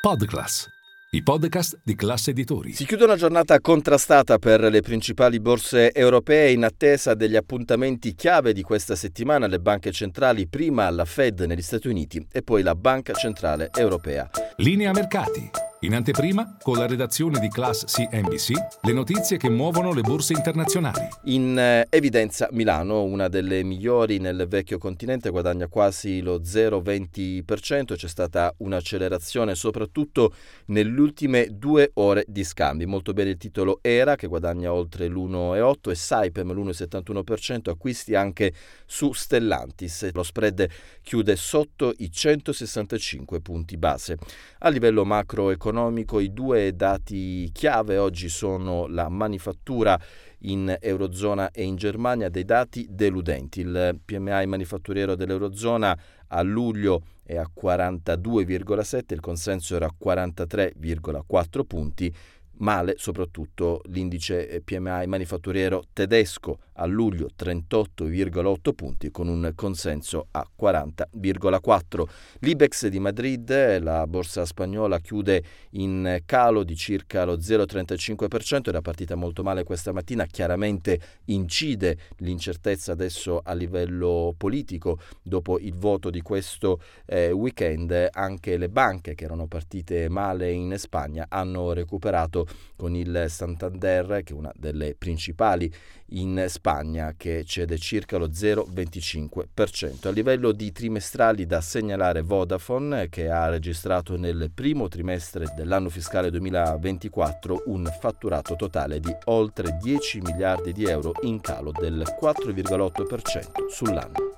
Podclass, i podcast di classe editori. Si chiude una giornata contrastata per le principali borse europee in attesa degli appuntamenti chiave di questa settimana. Le banche centrali, prima la Fed negli Stati Uniti e poi la Banca Centrale Europea. Linea mercati. In anteprima, con la redazione di Class CNBC, le notizie che muovono le borse internazionali. In eh, evidenza Milano, una delle migliori nel vecchio continente, guadagna quasi lo 0,20%. C'è stata un'accelerazione soprattutto nelle ultime due ore di scambi. Molto bene il titolo ERA che guadagna oltre l'1,8% e Saipem l'1,71%. Acquisti anche su Stellantis. Lo spread chiude sotto i 165 punti base. A livello macroeconomico, economico i due dati chiave oggi sono la manifattura in Eurozona e in Germania, dei dati deludenti. Il PMI manifatturiero dell'Eurozona a luglio è a 42,7, il consenso era a 43,4 punti male soprattutto l'indice eh, PMI manifatturiero tedesco a luglio 38,8 punti con un consenso a 40,4. L'Ibex di Madrid, la borsa spagnola, chiude in calo di circa lo 0,35%, era partita molto male questa mattina, chiaramente incide l'incertezza adesso a livello politico dopo il voto di questo eh, weekend, anche le banche che erano partite male in Spagna hanno recuperato con il Santander, che è una delle principali in Spagna, che cede circa lo 0,25%. A livello di trimestrali da segnalare Vodafone, che ha registrato nel primo trimestre dell'anno fiscale 2024 un fatturato totale di oltre 10 miliardi di euro in calo del 4,8% sull'anno.